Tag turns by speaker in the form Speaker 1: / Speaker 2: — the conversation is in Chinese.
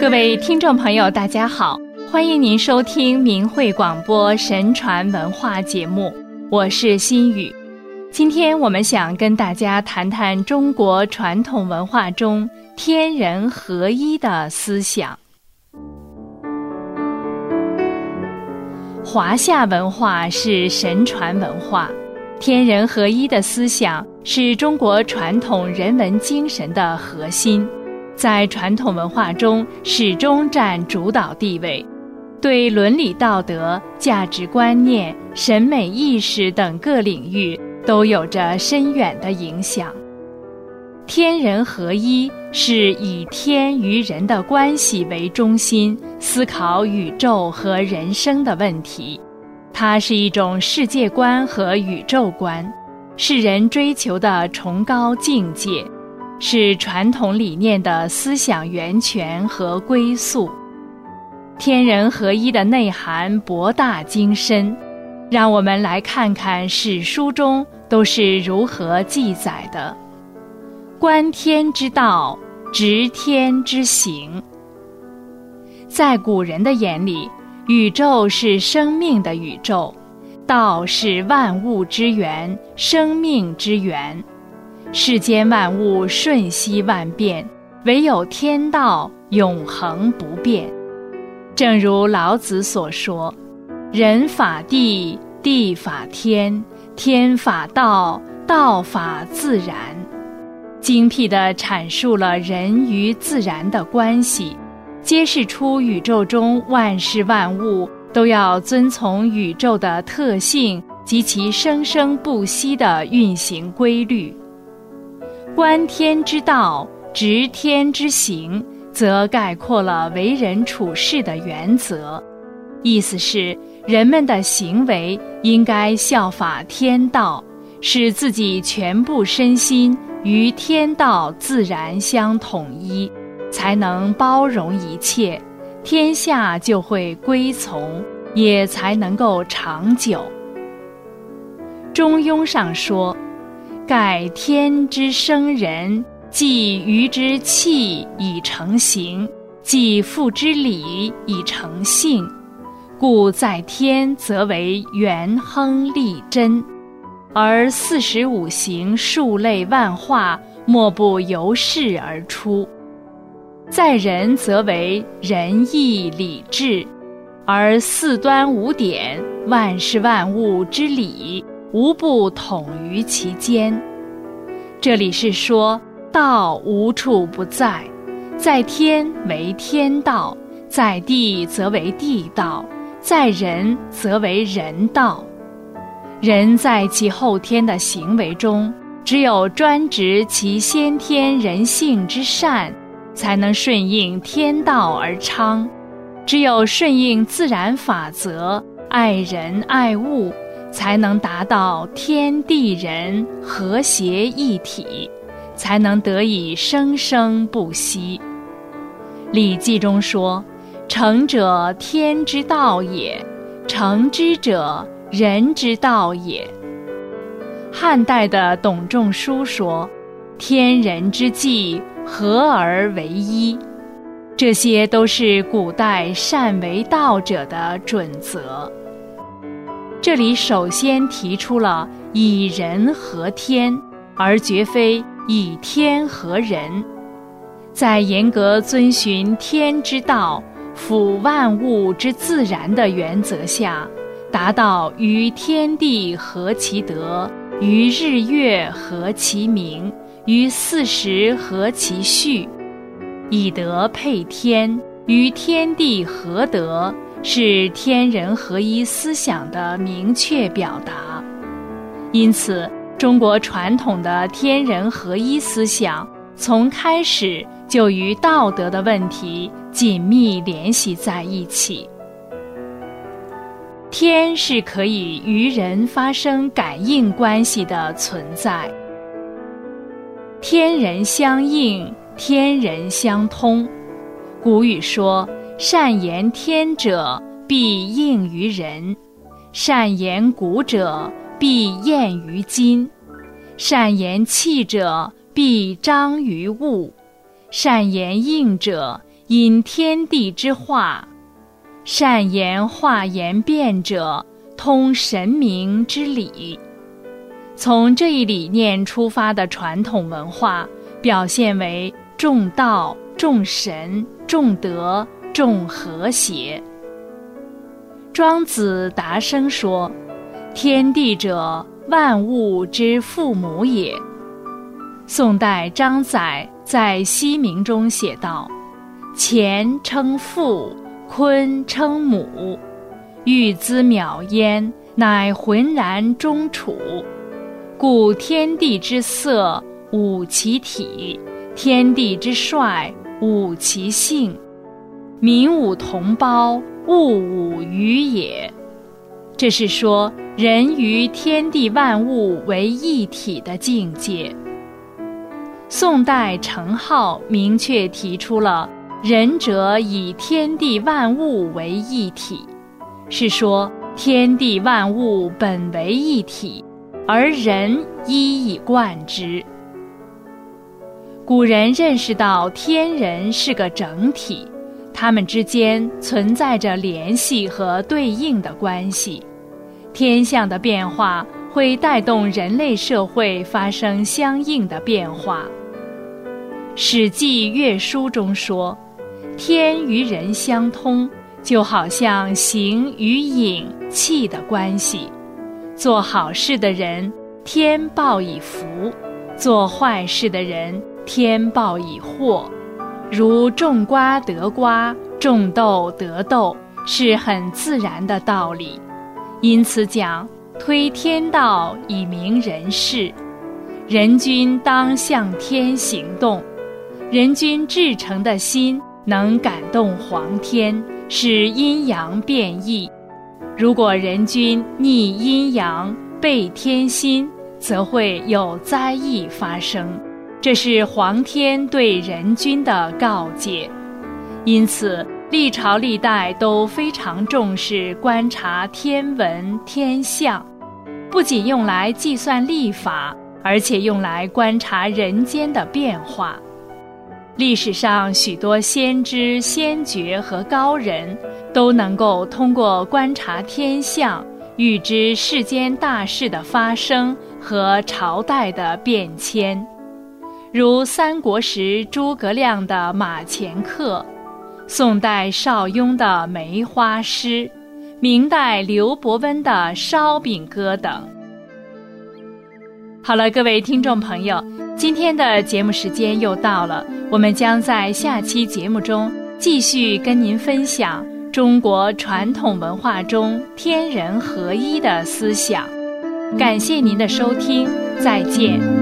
Speaker 1: 各位听众朋友，大家好，欢迎您收听明慧广播神传文化节目，我是心雨。今天我们想跟大家谈谈中国传统文化中天人合一的思想。华夏文化是神传文化，天人合一的思想是中国传统人文精神的核心，在传统文化中始终占主导地位，对伦理道德、价值观念、审美意识等各领域都有着深远的影响。天人合一是以天与人的关系为中心思考宇宙和人生的问题，它是一种世界观和宇宙观，是人追求的崇高境界，是传统理念的思想源泉和归宿。天人合一的内涵博大精深，让我们来看看史书中都是如何记载的。观天之道，执天之行。在古人的眼里，宇宙是生命的宇宙，道是万物之源，生命之源。世间万物瞬息万变，唯有天道永恒不变。正如老子所说：“人法地，地法天，天法道，道法自然。”精辟地阐述了人与自然的关系，揭示出宇宙中万事万物都要遵从宇宙的特性及其生生不息的运行规律。观天之道，执天之行，则概括了为人处事的原则。意思是，人们的行为应该效法天道，使自己全部身心。与天道自然相统一，才能包容一切，天下就会归从，也才能够长久。中庸上说：“盖天之生人，即鱼之气以成形，即父之礼以成性，故在天则为元亨利贞。”而四时五行、数类万化，莫不由是而出；在人则为仁义礼智，而四端五点、万事万物之理，无不统于其间。这里是说道无处不在，在天为天道，在地则为地道，在人则为人道。人在其后天的行为中，只有专职其先天人性之善，才能顺应天道而昌；只有顺应自然法则，爱人爱物，才能达到天地人和谐一体，才能得以生生不息。《礼记》中说：“成者，天之道也；成之者，”人之道也。汉代的董仲舒说：“天人之际，合而为一。”这些都是古代善为道者的准则。这里首先提出了以人合天，而绝非以天合人。在严格遵循天之道、抚万物之自然的原则下。达到于天地合其德，于日月合其明，于四时合其序，以德配天，与天地合德，是天人合一思想的明确表达。因此，中国传统的天人合一思想从开始就与道德的问题紧密联系在一起。天是可以与人发生感应关系的存在，天人相应，天人相通。古语说：“善言天者，必应于人；善言古者，必验于今；善言气者，必彰于物；善言应者，因天地之化，善言化言辩者，通神明之理。从这一理念出发的传统文化，表现为重道、重神、重德、重和谐。庄子达生说：“天地者，万物之父母也。”宋代张载在《西明》中写道：“乾称父，坤称母，欲兹渺焉，乃浑然中处。故天地之色，五其体；天地之帅，五其性。民五同胞。”物五于也，这是说人与天地万物为一体的境界。宋代程颢明确提出了“仁者以天地万物为一体”，是说天地万物本为一体，而人一以贯之。古人认识到天人是个整体。它们之间存在着联系和对应的关系，天象的变化会带动人类社会发生相应的变化。《史记·乐书》中说：“天与人相通，就好像形与影、气的关系。做好事的人，天报以福；做坏事的人，天报以祸。”如种瓜得瓜，种豆得豆，是很自然的道理。因此讲推天道以明人事，人君当向天行动。人君至诚的心能感动皇天，使阴阳变异。如果人君逆阴阳背天心，则会有灾异发生。这是皇天对人君的告诫，因此历朝历代都非常重视观察天文天象，不仅用来计算历法，而且用来观察人间的变化。历史上许多先知先觉和高人，都能够通过观察天象，预知世间大事的发生和朝代的变迁。如三国时诸葛亮的《马前课》，宋代邵雍的《梅花诗》，明代刘伯温的《烧饼歌》等。好了，各位听众朋友，今天的节目时间又到了，我们将在下期节目中继续跟您分享中国传统文化中天人合一的思想。感谢您的收听，再见。